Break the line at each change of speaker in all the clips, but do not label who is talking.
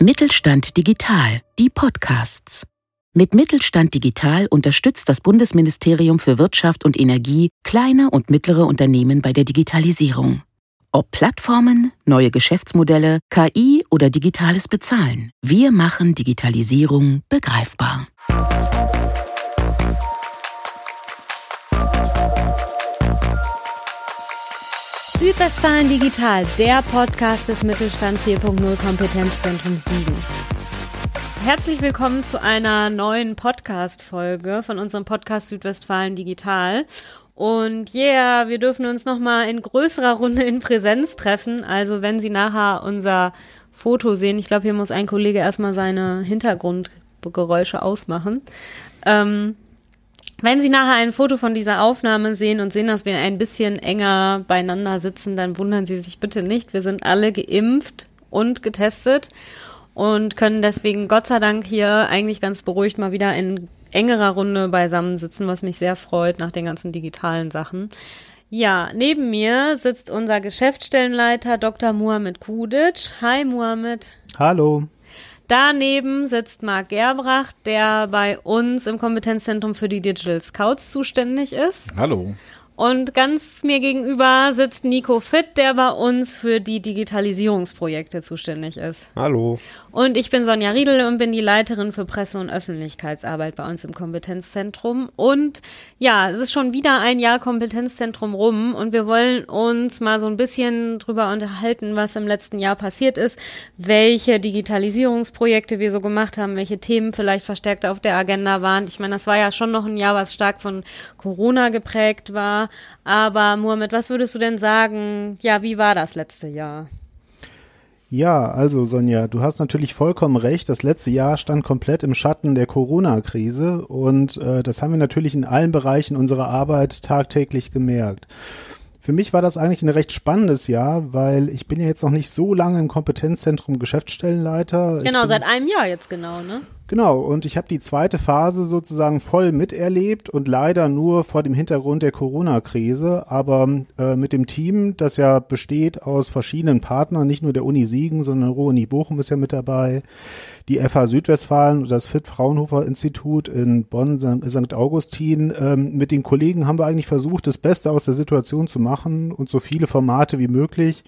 Mittelstand Digital, die Podcasts. Mit Mittelstand Digital unterstützt das Bundesministerium für Wirtschaft und Energie kleine und mittlere Unternehmen bei der Digitalisierung. Ob Plattformen, neue Geschäftsmodelle, KI oder digitales Bezahlen, wir machen Digitalisierung begreifbar.
Südwestfalen Digital, der Podcast des Mittelstand 4.0 Kompetenzzentrum Siegen. Herzlich willkommen zu einer neuen Podcast-Folge von unserem Podcast Südwestfalen Digital. Und yeah, wir dürfen uns nochmal in größerer Runde in Präsenz treffen. Also wenn Sie nachher unser Foto sehen, ich glaube, hier muss ein Kollege erstmal seine Hintergrundgeräusche ausmachen. Ähm, wenn Sie nachher ein Foto von dieser Aufnahme sehen und sehen, dass wir ein bisschen enger beieinander sitzen, dann wundern Sie sich bitte nicht. Wir sind alle geimpft und getestet und können deswegen Gott sei Dank hier eigentlich ganz beruhigt mal wieder in engerer Runde beisammensitzen, was mich sehr freut nach den ganzen digitalen Sachen. Ja, neben mir sitzt unser Geschäftsstellenleiter Dr. Muhammad Kudic. Hi Muhammad.
Hallo.
Daneben sitzt Marc Gerbracht, der bei uns im Kompetenzzentrum für die Digital Scouts zuständig ist.
Hallo.
Und ganz mir gegenüber sitzt Nico Fitt, der bei uns für die Digitalisierungsprojekte zuständig ist.
Hallo.
Und ich bin Sonja Riedel und bin die Leiterin für Presse- und Öffentlichkeitsarbeit bei uns im Kompetenzzentrum. Und ja, es ist schon wieder ein Jahr Kompetenzzentrum rum und wir wollen uns mal so ein bisschen drüber unterhalten, was im letzten Jahr passiert ist, welche Digitalisierungsprojekte wir so gemacht haben, welche Themen vielleicht verstärkt auf der Agenda waren. Ich meine, das war ja schon noch ein Jahr, was stark von Corona geprägt war. Aber Mohamed, was würdest du denn sagen? Ja, wie war das letzte Jahr?
Ja, also Sonja, du hast natürlich vollkommen recht. Das letzte Jahr stand komplett im Schatten der Corona-Krise und äh, das haben wir natürlich in allen Bereichen unserer Arbeit tagtäglich gemerkt. Für mich war das eigentlich ein recht spannendes Jahr, weil ich bin ja jetzt noch nicht so lange im Kompetenzzentrum Geschäftsstellenleiter.
Genau, seit einem Jahr jetzt genau, ne?
Genau, und ich habe die zweite Phase sozusagen voll miterlebt und leider nur vor dem Hintergrund der Corona-Krise, aber äh, mit dem Team, das ja besteht aus verschiedenen Partnern, nicht nur der Uni Siegen, sondern Ruhr-Uni Bochum ist ja mit dabei, die FH Südwestfalen und das FIT Fraunhofer Institut in Bonn, St. Augustin. Ähm, mit den Kollegen haben wir eigentlich versucht, das Beste aus der Situation zu machen und so viele Formate wie möglich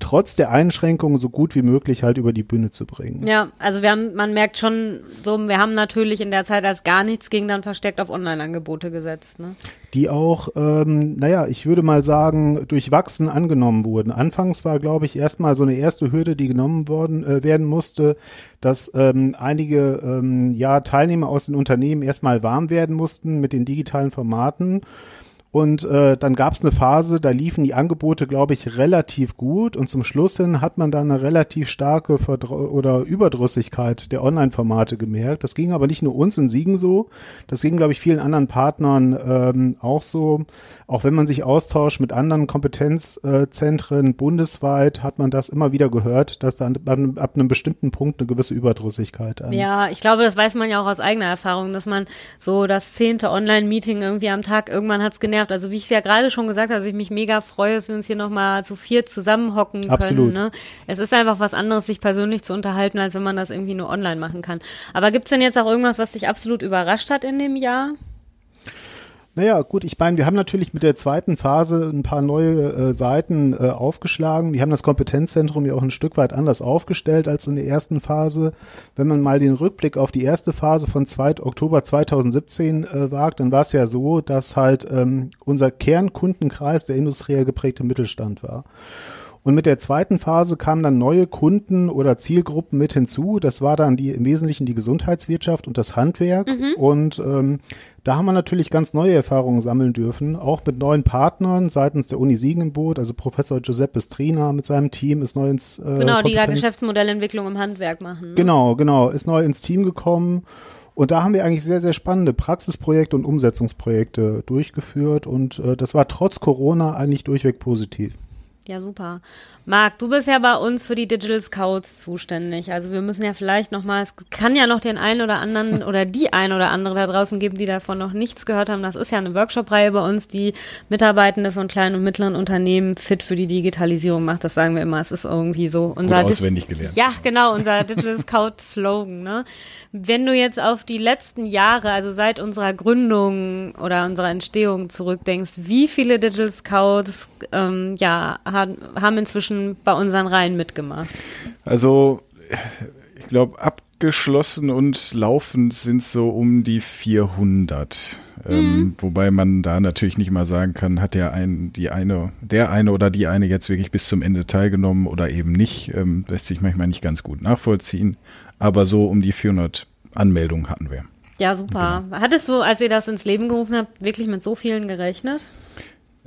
trotz der Einschränkungen so gut wie möglich halt über die Bühne zu bringen.
Ja, also wir haben, man merkt schon, so, wir haben natürlich in der Zeit, als gar nichts ging, dann versteckt auf Online-Angebote gesetzt. Ne?
Die auch, ähm, naja, ich würde mal sagen, durchwachsen angenommen wurden. Anfangs war, glaube ich, erstmal so eine erste Hürde, die genommen worden äh, werden musste, dass ähm, einige ähm, ja, Teilnehmer aus den Unternehmen erstmal warm werden mussten mit den digitalen Formaten. Und äh, dann gab es eine Phase, da liefen die Angebote, glaube ich, relativ gut. Und zum Schluss hin hat man dann eine relativ starke Verdr oder Überdrüssigkeit der Online-Formate gemerkt. Das ging aber nicht nur uns in Siegen so, das ging, glaube ich, vielen anderen Partnern ähm, auch so. Auch wenn man sich austauscht mit anderen Kompetenzzentren bundesweit, hat man das immer wieder gehört, dass da ab, ab einem bestimmten Punkt eine gewisse Überdrüssigkeit
an. Ja, ich glaube, das weiß man ja auch aus eigener Erfahrung, dass man so das zehnte Online-Meeting irgendwie am Tag irgendwann hat es genervt genervt. Also wie ich es ja gerade schon gesagt habe, dass ich mich mega freue, dass wir uns hier nochmal zu vier zusammenhocken können.
Absolut.
Ne? Es ist einfach was anderes, sich persönlich zu unterhalten, als wenn man das irgendwie nur online machen kann. Aber gibt es denn jetzt auch irgendwas, was dich absolut überrascht hat in dem Jahr?
Naja, gut, ich meine, wir haben natürlich mit der zweiten Phase ein paar neue äh, Seiten äh, aufgeschlagen. Wir haben das Kompetenzzentrum ja auch ein Stück weit anders aufgestellt als in der ersten Phase. Wenn man mal den Rückblick auf die erste Phase von 2. Oktober 2017 äh, wagt, dann war es ja so, dass halt ähm, unser Kernkundenkreis der industriell geprägte Mittelstand war. Und mit der zweiten Phase kamen dann neue Kunden oder Zielgruppen mit hinzu. Das war dann die im Wesentlichen die Gesundheitswirtschaft und das Handwerk. Mhm. Und ähm, da haben wir natürlich ganz neue Erfahrungen sammeln dürfen, auch mit neuen Partnern seitens der Uni Siegen im Boot. Also Professor Giuseppe Strina mit seinem Team ist neu ins
äh, Genau, die ja Geschäftsmodellentwicklung im Handwerk machen. Ne?
Genau, genau, ist neu ins Team gekommen. Und da haben wir eigentlich sehr, sehr spannende Praxisprojekte und Umsetzungsprojekte durchgeführt. Und äh, das war trotz Corona eigentlich durchweg positiv.
Ja, super. Marc, du bist ja bei uns für die Digital Scouts zuständig. Also wir müssen ja vielleicht nochmal, es kann ja noch den einen oder anderen oder die ein oder andere da draußen geben, die davon noch nichts gehört haben. Das ist ja eine Workshop-Reihe bei uns, die Mitarbeitende von kleinen und mittleren Unternehmen fit für die Digitalisierung macht. Das sagen wir immer. Es ist irgendwie so
unser Gut auswendig gelernt.
Ja, genau, unser Digital Scout Slogan. Ne? Wenn du jetzt auf die letzten Jahre, also seit unserer Gründung oder unserer Entstehung zurückdenkst, wie viele Digital Scouts ähm, ja, haben inzwischen bei unseren Reihen mitgemacht?
Also, ich glaube, abgeschlossen und laufend sind so um die 400. Ähm, mhm. Ähm, wobei man da natürlich nicht mal sagen kann, hat der ein, die eine, der eine oder die eine jetzt wirklich bis zum Ende teilgenommen oder eben nicht. Ähm, lässt sich manchmal nicht ganz gut nachvollziehen. Aber so um die 400 Anmeldungen hatten wir.
Ja, super. Genau. Hattest du, als ihr das ins Leben gerufen habt, wirklich mit so vielen gerechnet?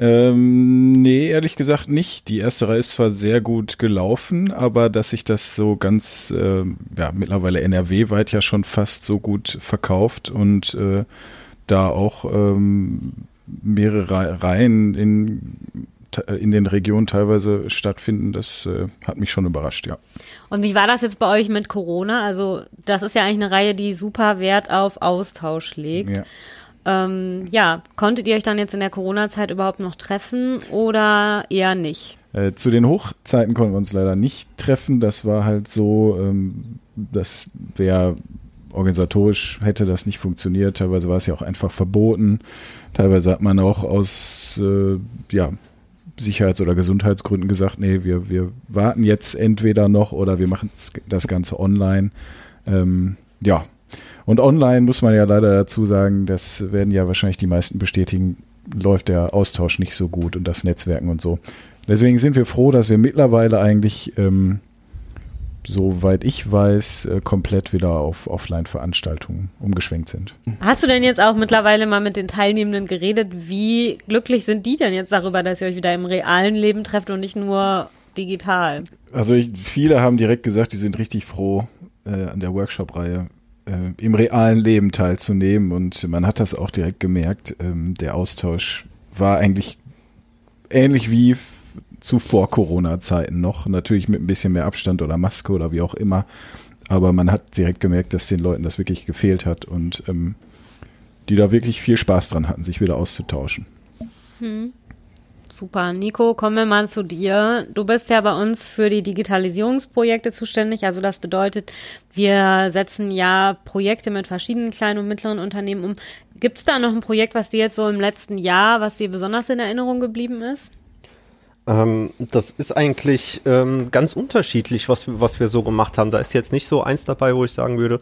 Ähm, nee, ehrlich gesagt nicht. Die erste Reihe ist zwar sehr gut gelaufen, aber dass sich das so ganz, äh, ja, mittlerweile NRW-weit ja schon fast so gut verkauft und äh, da auch ähm, mehrere Reihen in, in den Regionen teilweise stattfinden, das äh, hat mich schon überrascht, ja.
Und wie war das jetzt bei euch mit Corona? Also, das ist ja eigentlich eine Reihe, die super Wert auf Austausch legt. Ja. Ähm, ja, konntet ihr euch dann jetzt in der Corona-Zeit überhaupt noch treffen oder eher nicht?
Äh, zu den Hochzeiten konnten wir uns leider nicht treffen. Das war halt so, ähm, das wäre organisatorisch hätte das nicht funktioniert. Teilweise war es ja auch einfach verboten. Teilweise hat man auch aus äh, ja, Sicherheits- oder Gesundheitsgründen gesagt, nee, wir, wir warten jetzt entweder noch oder wir machen das Ganze online. Ähm, ja, und online muss man ja leider dazu sagen, das werden ja wahrscheinlich die meisten bestätigen, läuft der Austausch nicht so gut und das Netzwerken und so. Deswegen sind wir froh, dass wir mittlerweile eigentlich, ähm, soweit ich weiß, äh, komplett wieder auf Offline-Veranstaltungen umgeschwenkt sind.
Hast du denn jetzt auch mittlerweile mal mit den Teilnehmenden geredet? Wie glücklich sind die denn jetzt darüber, dass ihr euch wieder im realen Leben trefft und nicht nur digital?
Also ich, viele haben direkt gesagt, die sind richtig froh äh, an der Workshop-Reihe äh, im realen Leben teilzunehmen. Und man hat das auch direkt gemerkt. Ähm, der Austausch war eigentlich ähnlich wie zu vor Corona-Zeiten noch. Natürlich mit ein bisschen mehr Abstand oder Maske oder wie auch immer. Aber man hat direkt gemerkt, dass den Leuten das wirklich gefehlt hat und ähm, die da wirklich viel Spaß dran hatten, sich wieder auszutauschen. Hm.
Super. Nico, kommen wir mal zu dir. Du bist ja bei uns für die Digitalisierungsprojekte zuständig. Also das bedeutet, wir setzen ja Projekte mit verschiedenen kleinen und mittleren Unternehmen um. Gibt es da noch ein Projekt, was dir jetzt so im letzten Jahr, was dir besonders in Erinnerung geblieben ist?
Ähm, das ist eigentlich ähm, ganz unterschiedlich, was, was wir so gemacht haben. Da ist jetzt nicht so eins dabei, wo ich sagen würde,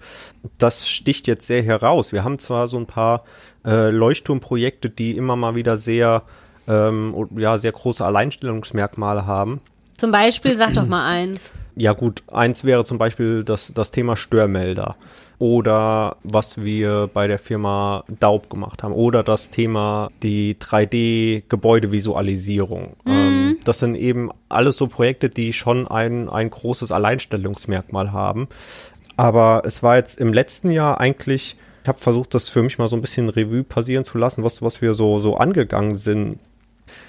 das sticht jetzt sehr heraus. Wir haben zwar so ein paar äh, Leuchtturmprojekte, die immer mal wieder sehr ähm, ja, sehr große Alleinstellungsmerkmale haben.
Zum Beispiel, sag doch mal eins.
Ja gut, eins wäre zum Beispiel das, das Thema Störmelder oder was wir bei der Firma Daub gemacht haben oder das Thema die 3D-Gebäudevisualisierung. Mhm. Ähm, das sind eben alles so Projekte, die schon ein, ein großes Alleinstellungsmerkmal haben. Aber es war jetzt im letzten Jahr eigentlich, ich habe versucht, das für mich mal so ein bisschen Revue passieren zu lassen, was, was wir so, so angegangen sind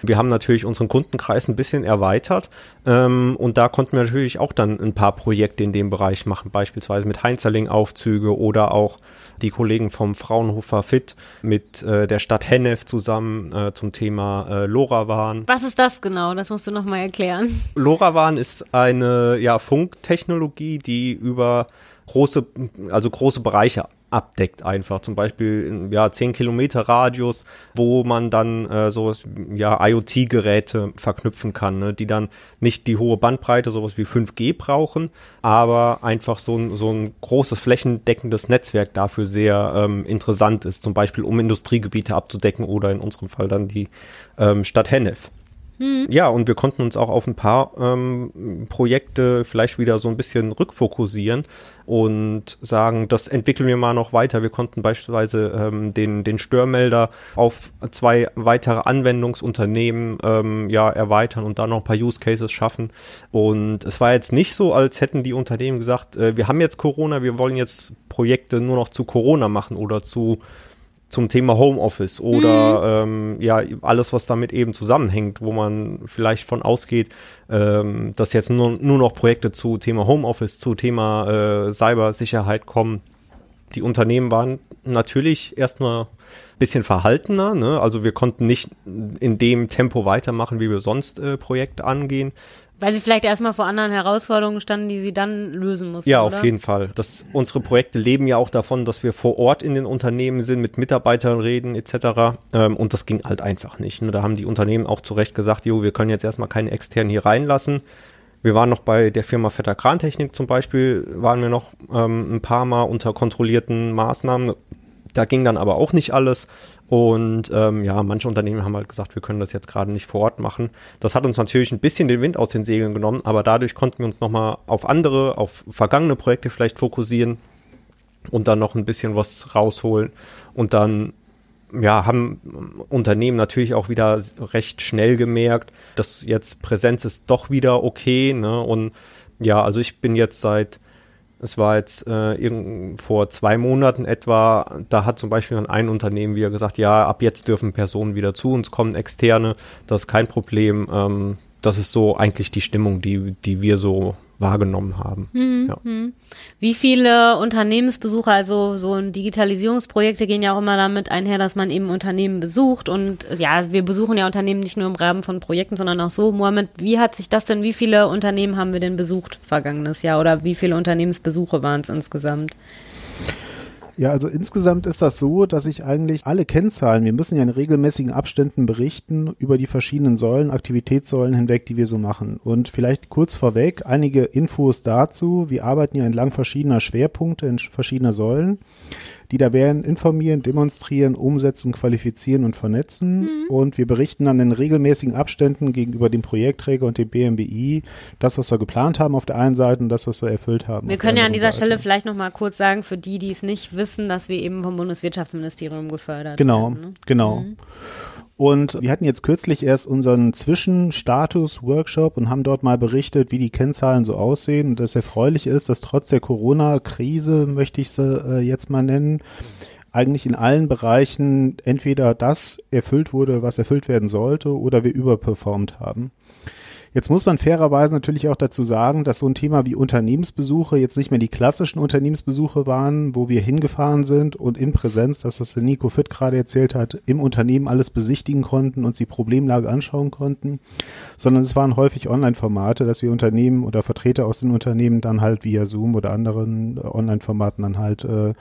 wir haben natürlich unseren Kundenkreis ein bisschen erweitert ähm, und da konnten wir natürlich auch dann ein paar Projekte in dem Bereich machen, beispielsweise mit Heinzerling-Aufzüge oder auch die Kollegen vom Fraunhofer Fit mit äh, der Stadt Hennef zusammen äh, zum Thema äh, LoRaWAN.
Was ist das genau? Das musst du nochmal erklären.
LoRaWAN ist eine ja, Funktechnologie, die über große, also große Bereiche abdeckt einfach. Zum Beispiel ja 10 Kilometer Radius, wo man dann äh, sowas ja IoT-Geräte verknüpfen kann, ne, die dann nicht die hohe Bandbreite, sowas wie 5G brauchen, aber einfach so ein, so ein großes flächendeckendes Netzwerk dafür sehr ähm, interessant ist, zum Beispiel um Industriegebiete abzudecken oder in unserem Fall dann die ähm, Stadt Hennef. Hm. Ja, und wir konnten uns auch auf ein paar ähm, Projekte vielleicht wieder so ein bisschen rückfokussieren und sagen, das entwickeln wir mal noch weiter. Wir konnten beispielsweise ähm, den, den Störmelder auf zwei weitere Anwendungsunternehmen ähm, ja, erweitern und da noch ein paar Use Cases schaffen. Und es war jetzt nicht so, als hätten die Unternehmen gesagt, äh, wir haben jetzt Corona, wir wollen jetzt Projekte nur noch zu Corona machen oder zu zum Thema Homeoffice oder mhm. ähm, ja, alles, was damit eben zusammenhängt, wo man vielleicht von ausgeht, ähm, dass jetzt nur, nur noch Projekte zu Thema Homeoffice, zu Thema äh, Cybersicherheit kommen. Die Unternehmen waren natürlich erstmal bisschen verhaltener. Ne? Also wir konnten nicht in dem Tempo weitermachen, wie wir sonst äh, Projekte angehen.
Weil sie vielleicht erstmal vor anderen Herausforderungen standen, die sie dann lösen mussten.
Ja,
oder?
auf jeden Fall. Das, unsere Projekte leben ja auch davon, dass wir vor Ort in den Unternehmen sind, mit Mitarbeitern reden etc. Ähm, und das ging halt einfach nicht. Ne? Da haben die Unternehmen auch zu Recht gesagt, jo, wir können jetzt erstmal keine externen hier reinlassen. Wir waren noch bei der Firma Vetter Krantechnik zum Beispiel, waren wir noch ähm, ein paar Mal unter kontrollierten Maßnahmen. Da ging dann aber auch nicht alles. Und ähm, ja, manche Unternehmen haben halt gesagt, wir können das jetzt gerade nicht vor Ort machen. Das hat uns natürlich ein bisschen den Wind aus den Segeln genommen, aber dadurch konnten wir uns nochmal auf andere, auf vergangene Projekte vielleicht fokussieren und dann noch ein bisschen was rausholen. Und dann ja, haben Unternehmen natürlich auch wieder recht schnell gemerkt, dass jetzt Präsenz ist doch wieder okay. Ne? Und ja, also ich bin jetzt seit es war jetzt äh, vor zwei Monaten etwa, da hat zum Beispiel ein Unternehmen wieder gesagt, ja, ab jetzt dürfen Personen wieder zu uns kommen, externe, das ist kein Problem. Ähm, das ist so eigentlich die Stimmung, die, die wir so wahrgenommen haben.
Mhm. Ja. Wie viele Unternehmensbesucher, also so ein Digitalisierungsprojekte gehen ja auch immer damit einher, dass man eben Unternehmen besucht und ja, wir besuchen ja Unternehmen nicht nur im Rahmen von Projekten, sondern auch so. Mohammed, wie hat sich das denn, wie viele Unternehmen haben wir denn besucht vergangenes Jahr oder wie viele Unternehmensbesuche waren es insgesamt?
Ja, also insgesamt ist das so, dass ich eigentlich alle Kennzahlen, wir müssen ja in regelmäßigen Abständen berichten über die verschiedenen Säulen, Aktivitätssäulen hinweg, die wir so machen. Und vielleicht kurz vorweg einige Infos dazu. Wir arbeiten ja entlang verschiedener Schwerpunkte in verschiedener Säulen die da werden informieren, demonstrieren, umsetzen, qualifizieren und vernetzen. Mhm. Und wir berichten dann in regelmäßigen Abständen gegenüber dem Projektträger und dem BMBI das, was wir geplant haben auf der einen Seite und das, was wir erfüllt haben.
Wir können ja an dieser Seite. Stelle vielleicht noch mal kurz sagen, für die, die es nicht wissen, dass wir eben vom Bundeswirtschaftsministerium gefördert
genau,
werden. Ne?
Genau, genau. Und wir hatten jetzt kürzlich erst unseren Zwischenstatus-Workshop und haben dort mal berichtet, wie die Kennzahlen so aussehen. Und das erfreulich ist, dass trotz der Corona-Krise, möchte ich sie äh, jetzt mal nennen, eigentlich in allen Bereichen entweder das erfüllt wurde, was erfüllt werden sollte, oder wir überperformt haben. Jetzt muss man fairerweise natürlich auch dazu sagen, dass so ein Thema wie Unternehmensbesuche jetzt nicht mehr die klassischen Unternehmensbesuche waren, wo wir hingefahren sind und in Präsenz, das was der Nico Fitt gerade erzählt hat, im Unternehmen alles besichtigen konnten und die Problemlage anschauen konnten, sondern es waren häufig Online-Formate, dass wir Unternehmen oder Vertreter aus den Unternehmen dann halt via Zoom oder anderen Online-Formaten dann halt äh,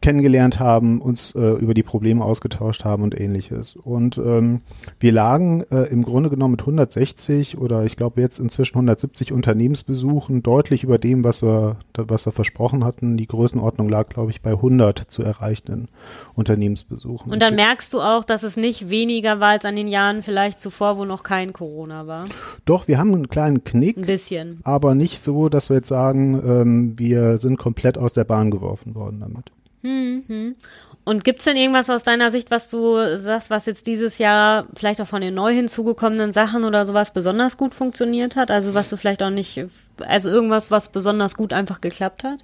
kennengelernt haben, uns äh, über die Probleme ausgetauscht haben und ähnliches. Und ähm, wir lagen äh, im Grunde genommen mit 160 oder ich glaube jetzt inzwischen 170 Unternehmensbesuchen deutlich über dem, was wir, was wir versprochen hatten. Die Größenordnung lag, glaube ich, bei 100 zu erreichenden Unternehmensbesuchen.
Und dann merkst du auch, dass es nicht weniger war als an den Jahren vielleicht zuvor, wo noch kein Corona war.
Doch, wir haben einen kleinen Knick.
Ein bisschen.
Aber nicht so, dass wir jetzt sagen, ähm, wir sind komplett aus der Bahn geworfen worden damit.
Mhm. Und gibt es denn irgendwas aus deiner Sicht, was du sagst, was jetzt dieses Jahr vielleicht auch von den neu hinzugekommenen Sachen oder sowas besonders gut funktioniert hat? Also was du vielleicht auch nicht, also irgendwas, was besonders gut einfach geklappt hat?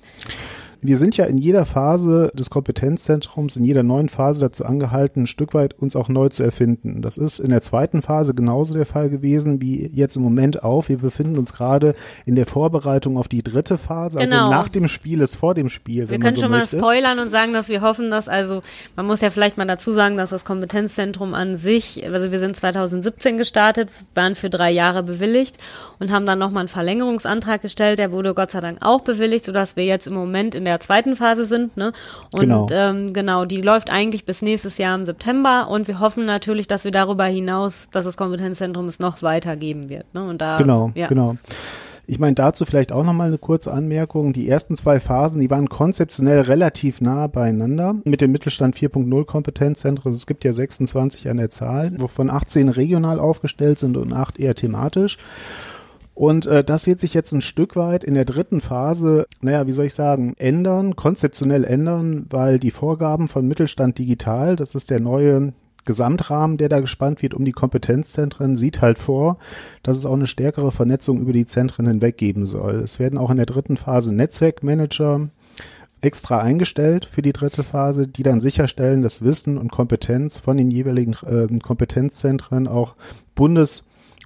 Wir sind ja in jeder Phase des Kompetenzzentrums, in jeder neuen Phase dazu angehalten, ein Stück weit uns auch neu zu erfinden. Das ist in der zweiten Phase genauso der Fall gewesen wie jetzt im Moment auch. Wir befinden uns gerade in der Vorbereitung auf die dritte Phase. Also genau. Also nach dem Spiel ist vor dem Spiel.
Wir können so schon möchte. mal spoilern und sagen, dass wir hoffen, dass also, man muss ja vielleicht mal dazu sagen, dass das Kompetenzzentrum an sich, also wir sind 2017 gestartet, waren für drei Jahre bewilligt und haben dann nochmal einen Verlängerungsantrag gestellt. Der wurde Gott sei Dank auch bewilligt, sodass wir jetzt im Moment in der der zweiten Phase sind. Ne? Und genau. Ähm, genau, die läuft eigentlich bis nächstes Jahr im September und wir hoffen natürlich, dass wir darüber hinaus, dass das Kompetenzzentrum es noch weitergeben wird. Ne? Und da,
genau, ja. genau. Ich meine, dazu vielleicht auch nochmal eine kurze Anmerkung. Die ersten zwei Phasen, die waren konzeptionell relativ nah beieinander mit dem Mittelstand 4.0 Kompetenzzentren. Es gibt ja 26 an der Zahl, wovon 18 regional aufgestellt sind und 8 eher thematisch. Und äh, das wird sich jetzt ein Stück weit in der dritten Phase, naja, wie soll ich sagen, ändern, konzeptionell ändern, weil die Vorgaben von Mittelstand Digital, das ist der neue Gesamtrahmen, der da gespannt wird um die Kompetenzzentren, sieht halt vor, dass es auch eine stärkere Vernetzung über die Zentren hinweg geben soll. Es werden auch in der dritten Phase Netzwerkmanager extra eingestellt für die dritte Phase, die dann sicherstellen, dass Wissen und Kompetenz von den jeweiligen äh, Kompetenzzentren auch bundes,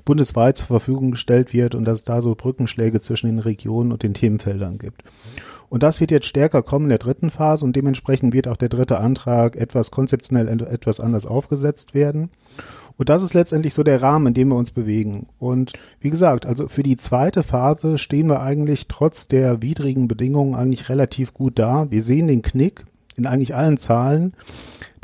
bundesweit zur Verfügung gestellt wird und dass es da so Brückenschläge zwischen den Regionen und den Themenfeldern gibt. Und das wird jetzt stärker kommen in der dritten Phase und dementsprechend wird auch der dritte Antrag etwas konzeptionell etwas anders aufgesetzt werden. Und das ist letztendlich so der Rahmen, in dem wir uns bewegen. Und wie gesagt, also für die zweite Phase stehen wir eigentlich trotz der widrigen Bedingungen eigentlich relativ gut da. Wir sehen den Knick in eigentlich allen Zahlen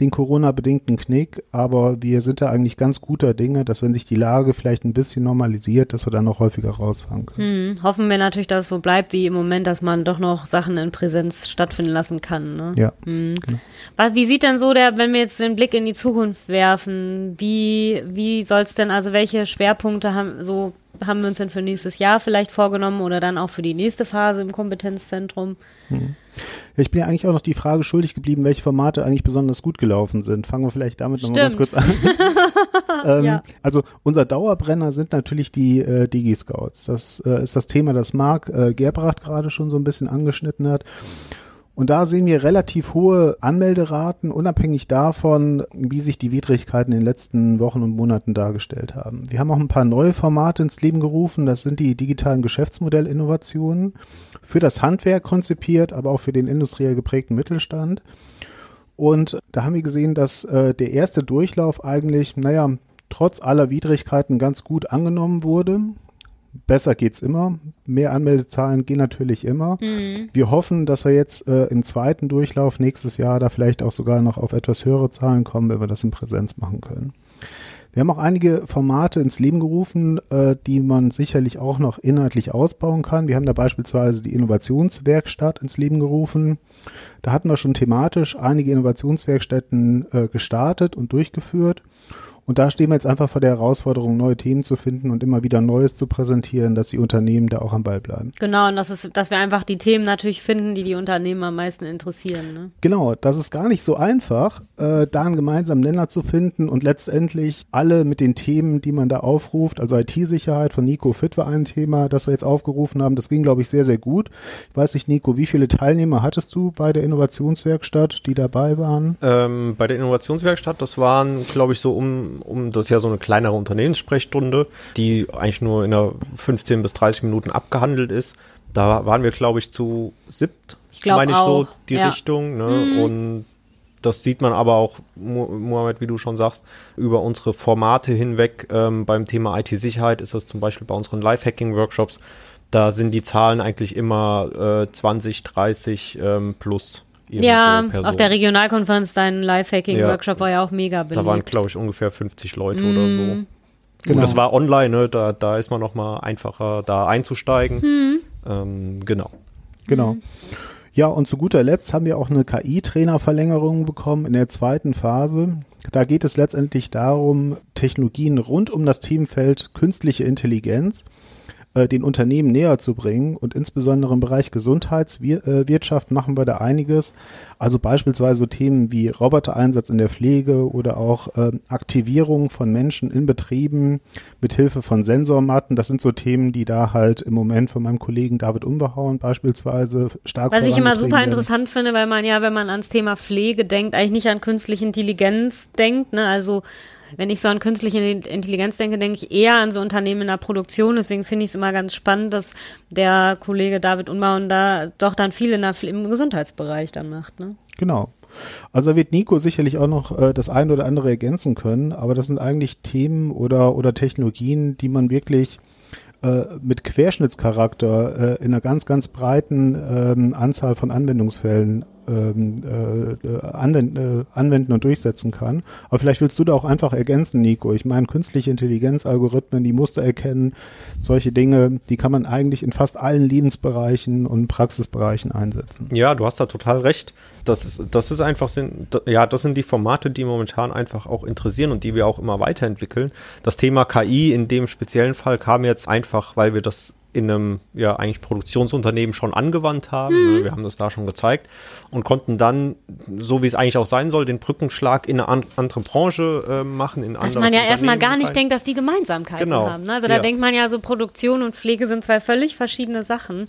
den Corona-bedingten Knick, aber wir sind da eigentlich ganz guter Dinge, dass wenn sich die Lage vielleicht ein bisschen normalisiert, dass wir dann noch häufiger rausfahren können.
Hm, hoffen wir natürlich, dass es so bleibt wie im Moment, dass man doch noch Sachen in Präsenz stattfinden lassen kann. Ne?
Ja. Hm.
Genau. Wie sieht denn so der, wenn wir jetzt den Blick in die Zukunft werfen, wie, wie soll es denn, also welche Schwerpunkte haben so haben wir uns denn für nächstes Jahr vielleicht vorgenommen oder dann auch für die nächste Phase im Kompetenzzentrum?
Hm. Ich bin ja eigentlich auch noch die Frage schuldig geblieben, welche Formate eigentlich besonders gut gelaufen sind. Fangen wir vielleicht damit nochmal ganz kurz an. ähm, ja. Also unser Dauerbrenner sind natürlich die äh, Digi-Scouts. Das äh, ist das Thema, das Marc äh, Gerbracht gerade schon so ein bisschen angeschnitten hat. Und da sehen wir relativ hohe Anmelderaten, unabhängig davon, wie sich die Widrigkeiten in den letzten Wochen und Monaten dargestellt haben. Wir haben auch ein paar neue Formate ins Leben gerufen. Das sind die digitalen Geschäftsmodellinnovationen für das Handwerk konzipiert, aber auch für den industriell geprägten Mittelstand. Und da haben wir gesehen, dass äh, der erste Durchlauf eigentlich, naja, trotz aller Widrigkeiten ganz gut angenommen wurde besser geht's immer. Mehr Anmeldezahlen gehen natürlich immer. Mhm. Wir hoffen, dass wir jetzt äh, im zweiten Durchlauf nächstes Jahr da vielleicht auch sogar noch auf etwas höhere Zahlen kommen, wenn wir das in Präsenz machen können. Wir haben auch einige Formate ins Leben gerufen, äh, die man sicherlich auch noch inhaltlich ausbauen kann. Wir haben da beispielsweise die Innovationswerkstatt ins Leben gerufen. Da hatten wir schon thematisch einige Innovationswerkstätten äh, gestartet und durchgeführt. Und da stehen wir jetzt einfach vor der Herausforderung, neue Themen zu finden und immer wieder Neues zu präsentieren, dass die Unternehmen da auch am Ball bleiben.
Genau, und das ist, dass wir einfach die Themen natürlich finden, die die Unternehmen am meisten interessieren. Ne?
Genau, das ist gar nicht so einfach, äh, da einen gemeinsamen Nenner zu finden und letztendlich alle mit den Themen, die man da aufruft, also IT-Sicherheit von Nico Fit war ein Thema, das wir jetzt aufgerufen haben. Das ging, glaube ich, sehr, sehr gut. Ich weiß nicht, Nico, wie viele Teilnehmer hattest du bei der Innovationswerkstatt, die dabei waren?
Ähm, bei der Innovationswerkstatt, das waren, glaube ich, so um um, das ist ja so eine kleinere Unternehmenssprechstunde, die eigentlich nur in einer 15 bis 30 Minuten abgehandelt ist. Da waren wir, glaube ich, zu siebt,
ich meine ich auch. so
die
ja.
Richtung. Ne? Mhm. Und das sieht man aber auch, Mohamed, wie du schon sagst, über unsere Formate hinweg. Ähm, beim Thema IT-Sicherheit ist das zum Beispiel bei unseren Live-Hacking-Workshops. Da sind die Zahlen eigentlich immer äh, 20, 30 ähm, plus.
Ja, Person. auf der Regionalkonferenz dein Lifehacking-Workshop ja, war ja auch mega beliebt.
Da waren, glaube ich, ungefähr 50 Leute mm. oder so. Genau. Und das war online, ne? da, da ist man noch mal einfacher, da einzusteigen. Hm. Ähm, genau.
Genau. Hm. Ja, und zu guter Letzt haben wir auch eine KI-Trainerverlängerung bekommen in der zweiten Phase. Da geht es letztendlich darum, Technologien rund um das Themenfeld künstliche Intelligenz äh, den Unternehmen näher zu bringen. Und insbesondere im Bereich Gesundheitswirtschaft machen wir da einiges. Also beispielsweise so Themen wie Robotereinsatz in der Pflege oder auch äh, Aktivierung von Menschen in Betrieben mit Hilfe von Sensormatten. Das sind so Themen, die da halt im Moment von meinem Kollegen David Umbehauen beispielsweise stark
Was ich immer super interessant finde, weil man ja, wenn man ans Thema Pflege denkt, eigentlich nicht an künstliche Intelligenz denkt. Ne? Also wenn ich so an künstliche Intelligenz denke, denke ich eher an so Unternehmen in der Produktion. Deswegen finde ich es immer ganz spannend, dass der Kollege David Unbauen da doch dann viel in der, im Gesundheitsbereich dann macht. Ne?
Genau. Also wird Nico sicherlich auch noch äh, das eine oder andere ergänzen können, aber das sind eigentlich Themen oder, oder Technologien, die man wirklich äh, mit Querschnittscharakter äh, in einer ganz, ganz breiten ähm, Anzahl von Anwendungsfällen ähm, äh, anwenden, äh, anwenden und durchsetzen kann. Aber vielleicht willst du da auch einfach ergänzen, Nico. Ich meine, künstliche Intelligenz, Algorithmen, die Muster erkennen, solche Dinge, die kann man eigentlich in fast allen Lebensbereichen und Praxisbereichen einsetzen.
Ja, du hast da total recht. Das ist, das ist einfach, sind, ja, das sind die Formate, die momentan einfach auch interessieren und die wir auch immer weiterentwickeln. Das Thema KI in dem speziellen Fall kam jetzt einfach, weil wir das in einem ja eigentlich Produktionsunternehmen schon angewandt haben. Mhm. Wir haben das da schon gezeigt und konnten dann, so wie es eigentlich auch sein soll, den Brückenschlag in eine an, andere Branche äh, machen. In
dass man ja erstmal gar nicht rein. denkt, dass die Gemeinsamkeiten genau. haben. Ne? Also da ja. denkt man ja so, Produktion und Pflege sind zwei völlig verschiedene Sachen.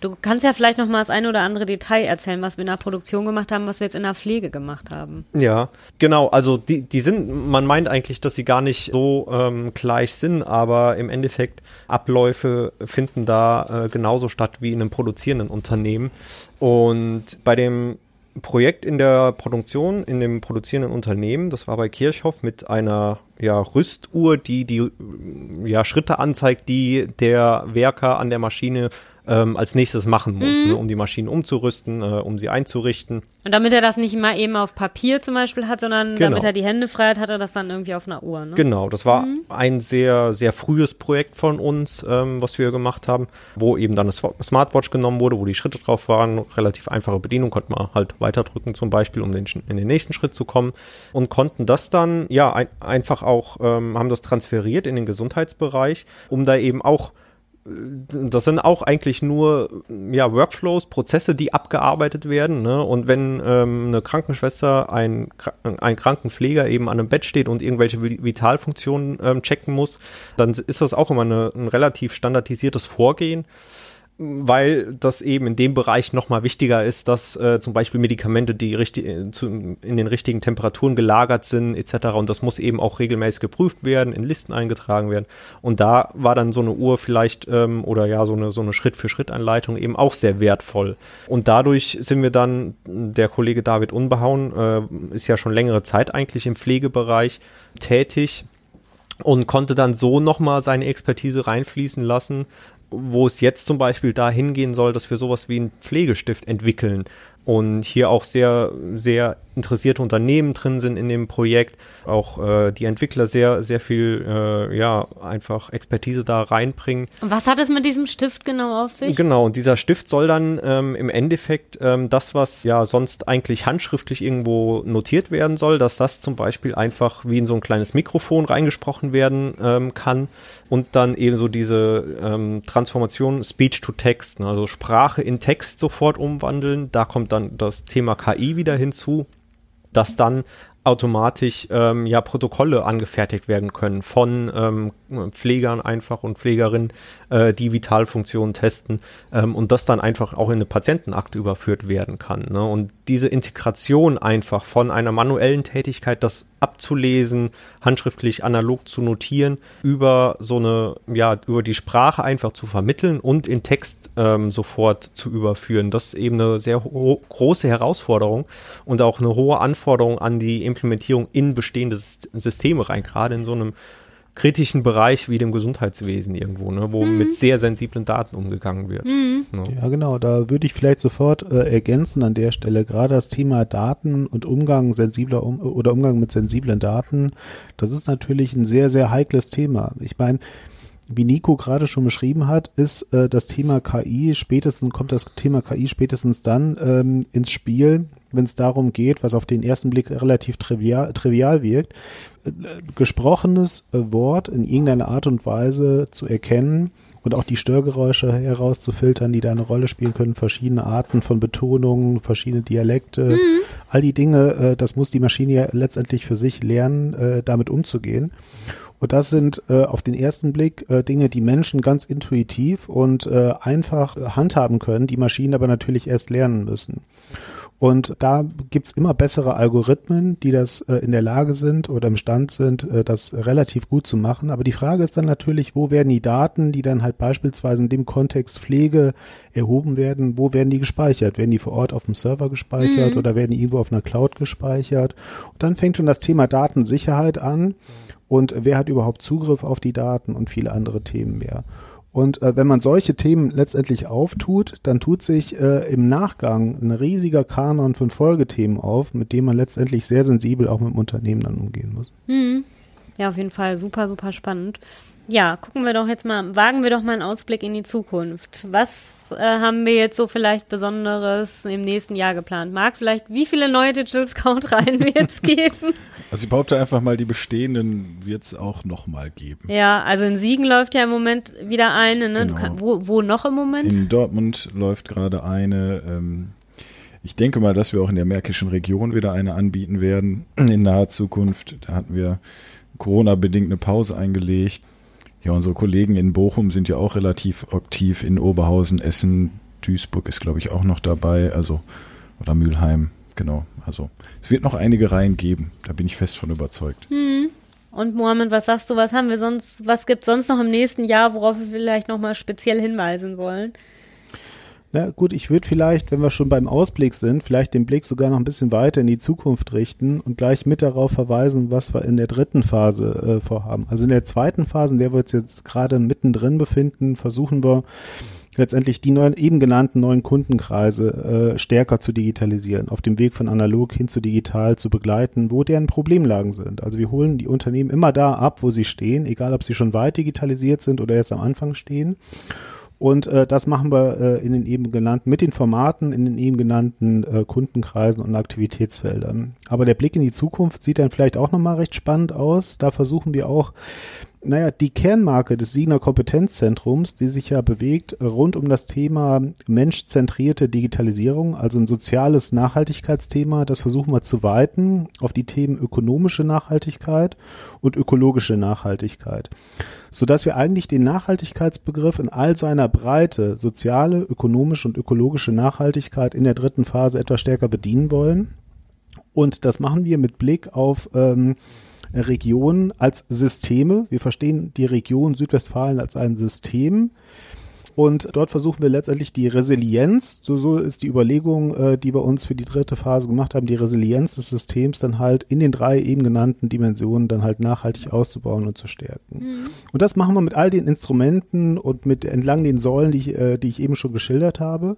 Du kannst ja vielleicht noch mal das eine oder andere Detail erzählen, was wir in der Produktion gemacht haben, was wir jetzt in der Pflege gemacht haben.
Ja, genau. Also die, die sind, man meint eigentlich, dass sie gar nicht so ähm, gleich sind, aber im Endeffekt Abläufe finden da äh, genauso statt wie in einem produzierenden Unternehmen. Und bei dem Projekt in der Produktion, in dem produzierenden Unternehmen, das war bei Kirchhoff mit einer ja, Rüstuhr, die die ja, Schritte anzeigt, die der Werker an der Maschine ähm, als nächstes machen muss, mhm. ne, um die Maschinen umzurüsten, äh, um sie einzurichten.
Und damit er das nicht immer eben auf Papier zum Beispiel hat, sondern genau. damit er die Hände frei hat, hat er das dann irgendwie auf einer Uhr. Ne?
Genau, das war mhm. ein sehr, sehr frühes Projekt von uns, ähm, was wir gemacht haben, wo eben dann eine Smartwatch genommen wurde, wo die Schritte drauf waren, relativ einfache Bedienung, konnte man halt weiterdrücken zum Beispiel, um den, in den nächsten Schritt zu kommen und konnten das dann, ja, ein, einfach auch, ähm, haben das transferiert in den Gesundheitsbereich, um da eben auch das sind auch eigentlich nur ja, Workflows, Prozesse, die abgearbeitet werden. Ne? Und wenn ähm, eine Krankenschwester, ein, ein Krankenpfleger eben an einem Bett steht und irgendwelche Vitalfunktionen ähm, checken muss, dann ist das auch immer eine, ein relativ standardisiertes Vorgehen weil das eben in dem Bereich nochmal wichtiger ist, dass äh, zum Beispiel Medikamente, die richtig, äh, zu, in den richtigen Temperaturen gelagert sind, etc. Und das muss eben auch regelmäßig geprüft werden, in Listen eingetragen werden. Und da war dann so eine Uhr vielleicht ähm, oder ja, so eine, so eine Schritt-für-Schritt-Anleitung eben auch sehr wertvoll. Und dadurch sind wir dann, der Kollege David Unbehauen äh, ist ja schon längere Zeit eigentlich im Pflegebereich tätig und konnte dann so nochmal seine Expertise reinfließen lassen, wo es jetzt zum Beispiel dahin gehen soll, dass wir sowas wie einen Pflegestift entwickeln, und hier auch sehr, sehr interessierte Unternehmen drin sind in dem Projekt, auch äh, die Entwickler sehr, sehr viel, äh, ja, einfach Expertise da reinbringen.
Und was hat es mit diesem Stift genau auf sich?
Genau, und dieser Stift soll dann ähm, im Endeffekt ähm, das, was ja sonst eigentlich handschriftlich irgendwo notiert werden soll, dass das zum Beispiel einfach wie in so ein kleines Mikrofon reingesprochen werden ähm, kann und dann eben so diese ähm, Transformation Speech to Text, ne, also Sprache in Text sofort umwandeln. Da kommt dann das Thema KI wieder hinzu, dass dann automatisch ähm, ja Protokolle angefertigt werden können von ähm, Pflegern einfach und Pflegerinnen, äh, die Vitalfunktionen testen ähm, und das dann einfach auch in eine Patientenakte überführt werden kann. Ne? Und diese Integration einfach von einer manuellen Tätigkeit, das abzulesen, handschriftlich analog zu notieren, über so eine, ja, über die Sprache einfach zu vermitteln und in Text ähm, sofort zu überführen. Das ist eben eine sehr große Herausforderung und auch eine hohe Anforderung an die Implementierung in bestehende Systeme rein, gerade in so einem kritischen Bereich wie dem Gesundheitswesen irgendwo, ne, wo mhm. mit sehr sensiblen Daten umgegangen wird. Mhm.
Ne? Ja, genau. Da würde ich vielleicht sofort äh, ergänzen an der Stelle gerade das Thema Daten und Umgang sensibler um, oder Umgang mit sensiblen Daten. Das ist natürlich ein sehr, sehr heikles Thema. Ich meine, wie Nico gerade schon beschrieben hat, ist äh, das Thema KI spätestens, kommt das Thema KI spätestens dann ähm, ins Spiel, wenn es darum geht, was auf den ersten Blick relativ trivial, trivial wirkt, äh, gesprochenes äh, Wort in irgendeiner Art und Weise zu erkennen und auch die Störgeräusche herauszufiltern, die da eine Rolle spielen können, verschiedene Arten von Betonungen, verschiedene Dialekte, mhm. all die Dinge, äh, das muss die Maschine ja letztendlich für sich lernen, äh, damit umzugehen. Und das sind äh, auf den ersten Blick äh, Dinge, die Menschen ganz intuitiv und äh, einfach handhaben können, die Maschinen aber natürlich erst lernen müssen. Und da gibt's immer bessere Algorithmen, die das äh, in der Lage sind oder imstand sind, äh, das relativ gut zu machen. Aber die Frage ist dann natürlich, wo werden die Daten, die dann halt beispielsweise in dem Kontext Pflege erhoben werden, wo werden die gespeichert? Werden die vor Ort auf dem Server gespeichert mhm. oder werden die irgendwo auf einer Cloud gespeichert? Und dann fängt schon das Thema Datensicherheit an und wer hat überhaupt Zugriff auf die Daten und viele andere Themen mehr. Und äh, wenn man solche Themen letztendlich auftut, dann tut sich äh, im Nachgang ein riesiger Kanon von Folgethemen auf, mit dem man letztendlich sehr sensibel auch mit dem Unternehmen dann umgehen muss.
Hm. Ja, auf jeden Fall super, super spannend. Ja, gucken wir doch jetzt mal, wagen wir doch mal einen Ausblick in die Zukunft. Was äh, haben wir jetzt so vielleicht Besonderes im nächsten Jahr geplant? Marc, vielleicht wie viele neue Digital Scout-Reihen wir jetzt geben?
Also ich behaupte einfach mal, die bestehenden wird es auch nochmal geben.
Ja, also in Siegen läuft ja im Moment wieder eine. Ne?
Genau.
Kann, wo, wo noch im Moment?
In Dortmund läuft gerade eine. Ähm, ich denke mal, dass wir auch in der Märkischen Region wieder eine anbieten werden in naher Zukunft. Da hatten wir Corona-bedingt eine Pause eingelegt. Ja, unsere Kollegen in Bochum sind ja auch relativ aktiv in Oberhausen, Essen, Duisburg ist, glaube ich, auch noch dabei, also oder Mülheim, genau. Also es wird noch einige Reihen geben, da bin ich fest von überzeugt.
Hm. Und Mohammed, was sagst du, was haben wir sonst, was gibt sonst noch im nächsten Jahr, worauf wir vielleicht nochmal speziell hinweisen wollen?
Na gut, ich würde vielleicht, wenn wir schon beim Ausblick sind, vielleicht den Blick sogar noch ein bisschen weiter in die Zukunft richten und gleich mit darauf verweisen, was wir in der dritten Phase äh, vorhaben. Also in der zweiten Phase, in der wir uns jetzt gerade mittendrin befinden, versuchen wir letztendlich die neuen, eben genannten neuen Kundenkreise äh, stärker zu digitalisieren, auf dem Weg von analog hin zu digital zu begleiten, wo deren Problemlagen sind. Also wir holen die Unternehmen immer da ab, wo sie stehen, egal ob sie schon weit digitalisiert sind oder erst am Anfang stehen und äh, das machen wir äh, in den eben genannten, mit den Formaten, in den eben genannten äh, Kundenkreisen und Aktivitätsfeldern. Aber der Blick in die Zukunft sieht dann vielleicht auch nochmal recht spannend aus. Da versuchen wir auch naja, die Kernmarke des Siegener Kompetenzzentrums, die sich ja bewegt rund um das Thema menschzentrierte Digitalisierung, also ein soziales Nachhaltigkeitsthema, das versuchen wir zu weiten auf die Themen ökonomische Nachhaltigkeit und ökologische Nachhaltigkeit, sodass wir eigentlich den Nachhaltigkeitsbegriff in all seiner Breite, soziale, ökonomische und ökologische Nachhaltigkeit in der dritten Phase etwas stärker bedienen wollen. Und das machen wir mit Blick auf ähm, Regionen als Systeme. Wir verstehen die Region Südwestfalen als ein System. Und dort versuchen wir letztendlich die Resilienz, so, so ist die Überlegung, äh, die wir uns für die dritte Phase gemacht haben, die Resilienz des Systems dann halt in den drei eben genannten Dimensionen dann halt nachhaltig auszubauen und zu stärken. Mhm. Und das machen wir mit all den Instrumenten und mit entlang den Säulen, die ich, äh, die ich eben schon geschildert habe.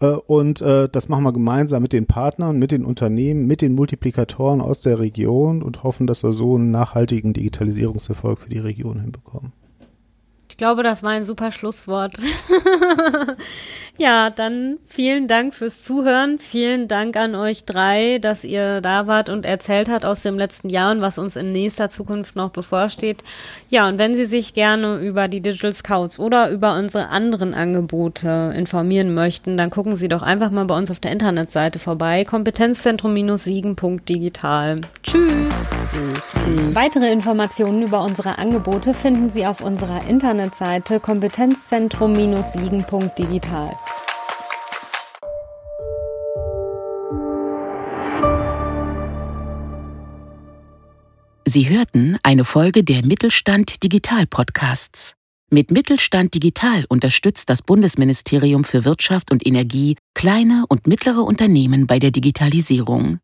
Äh, und äh, das machen wir gemeinsam mit den Partnern, mit den Unternehmen, mit den Multiplikatoren aus der Region und hoffen, dass wir so einen nachhaltigen Digitalisierungserfolg für die Region hinbekommen.
Ich glaube, das war ein super Schlusswort. ja, dann vielen Dank fürs Zuhören. Vielen Dank an euch drei, dass ihr da wart und erzählt habt aus dem letzten Jahr und was uns in nächster Zukunft noch bevorsteht. Ja, und wenn Sie sich gerne über die Digital Scouts oder über unsere anderen Angebote informieren möchten, dann gucken Sie doch einfach mal bei uns auf der Internetseite vorbei. Kompetenzzentrum-siegen.digital. Tschüss. Weitere Informationen über unsere Angebote finden Sie auf unserer Internetseite kompetenzzentrum-siegen.digital.
Sie hörten eine Folge der Mittelstand Digital Podcasts. Mit Mittelstand Digital unterstützt das Bundesministerium für Wirtschaft und Energie kleine und mittlere Unternehmen bei der Digitalisierung.